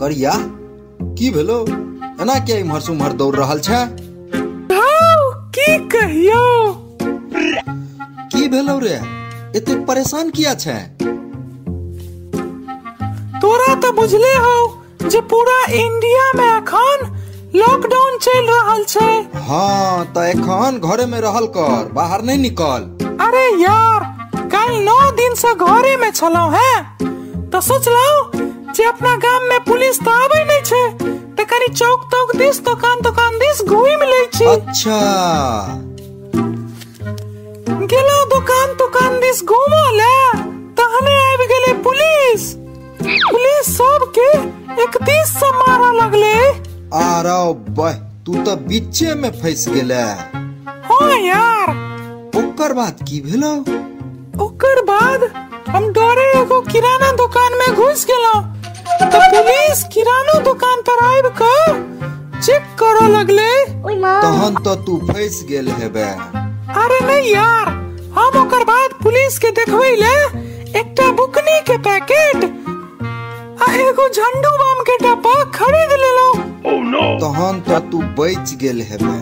करिया? की भेलो? एना क्या इम्हर से उम्हर दौड़ रहल छै? हौ की कहियो? की भेलो रे? एते परेशान किया छै? तोरा तो बुझले हो जे पूरा इंडिया में अखन लॉकडाउन चल रहल छै। हाँ तो एखन घरे में रहल कर बाहर नहीं निकल। अरे यार कल नौ दिन से घरे में छलौ है? तो सोचलौ जे अपना गाम में पुलिस तो आवे नहीं छै तो कनी चौक तौक दिस दुकान दुकान दिस घूम लै छी। अच्छा। गेलो दुकान दुकान दिस घूमो ले तहने आबि गेले पुलिस। पुलिस सबके इकतीस से मारा लगले। आरो बह तू तो बीचे में फंस गेले हाँ यार। ओकर बाद की भेलो? ओकर बाद हम डरे एगो किराना दुकान में घुस गेलो। तो पुलिस किराना दुकान पर आबि कर चेक करो लगले। तहन तो तू फंस गेल हेबे। अरे नहीं यार हम ओकर बाद पुलिस के देखबै ले। एकटा बुकनी के पैकेट। आ एगो झंडू बम के डब्बा खरीद लेलो। तहन तो तू बच गेल हेबे।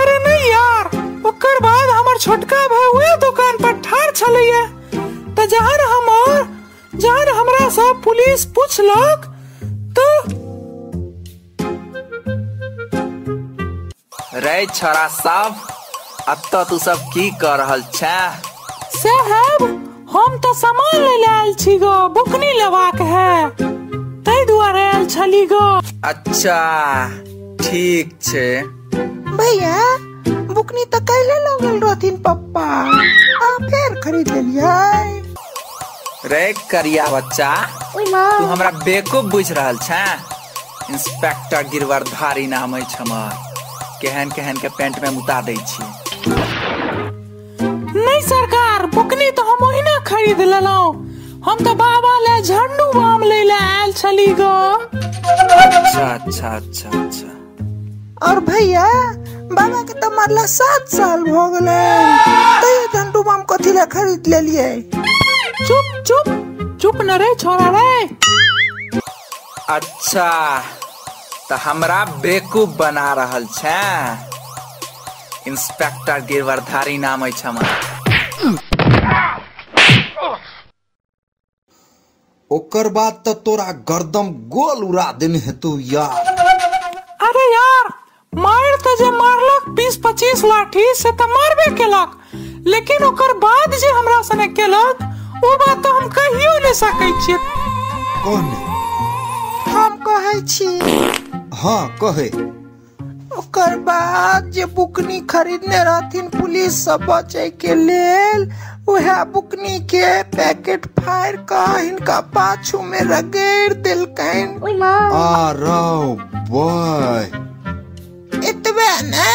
अरे नहीं यार ओकर बाद हमर छोटका भाई उहे दुकान पर ठार छलैया त जहन हमर जहन हमरा सब पुलिस पूछलक तो रे छोरा सब अत्त तू सब की कर रहल छै? साहब हम तो सामान ले ले आयल छी गो बुकनी लेबाक है। तै दुआरे आयल छली गो। अच्छा ठीक छै। भैया बुकनी तो कैले लगल रहथिन पप्पा। आ फेर खरीद लेलियै। रे करिया बच्चा। तू हमरा बेवकूफ़ बुझ रहल छै। इंस्पेक्टर गिरवरधारी नाम अछि हमर। केहन केहन के पेंट में मुता दै छी। नहीं सरकार बुकनी तो हम ओहिना खरीद लेलौ हम तो बाबा ले झंडू बम ले ले आयल छली गो। अच्छा अच्छा अच्छा अच्छा। और भैया बाबा के तो मरला सात साल भ गेलै। तैयो झंडू बम कथी ले खरीद लेलियै? चुप चुप। चुप न रे छोरा रे। अच्छा तो हमरा बेवकूफ़ बना रहल छै। इंस्पेक्टर गिरवरधारी नाम अछि हमर। ओकर बाद तो तोरा गर्दम गोल उड़ा देने हेतौ यार। अरे यार मार तो जे मारलक बीस पच्चीस लाठी से तो मारबे केलक। लेकिन ओकर बाद जे हमरा सने केलक ओ बात तो हम कहियो नहीं सकै छियै। कौन? हम कहै छी। हाँ कहे। ओकर बाद जे बुकनी खरीदने रहथिन पुलिस से बचे के लेल उहे बुकनी के पैकेट फाड़ क हिनका पाछू में रगड़ देलकैन। आरो बह एतबे ने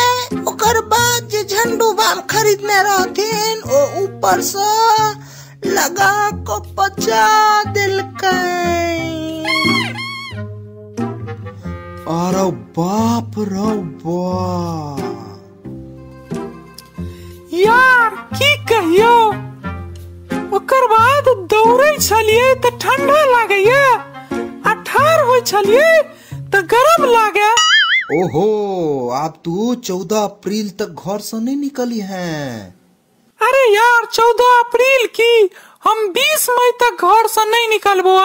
ओकर बाद जे झंडू बम खरीदने रहथिन ओ ऊपर से लगा को पचा देलकैन आरो बाप रो बाप। यार की कहियो? ओकर बाद दौड़े छलिए तो ठंडा लागैया आ ठार होइ छलिए तो गरम लागे। ओहो अब तू चौदह अप्रैल तक घर से नहीं निकली है। अरे यार चौदह अप्रैल की हम बीस मई तक घर से नहीं निकलबो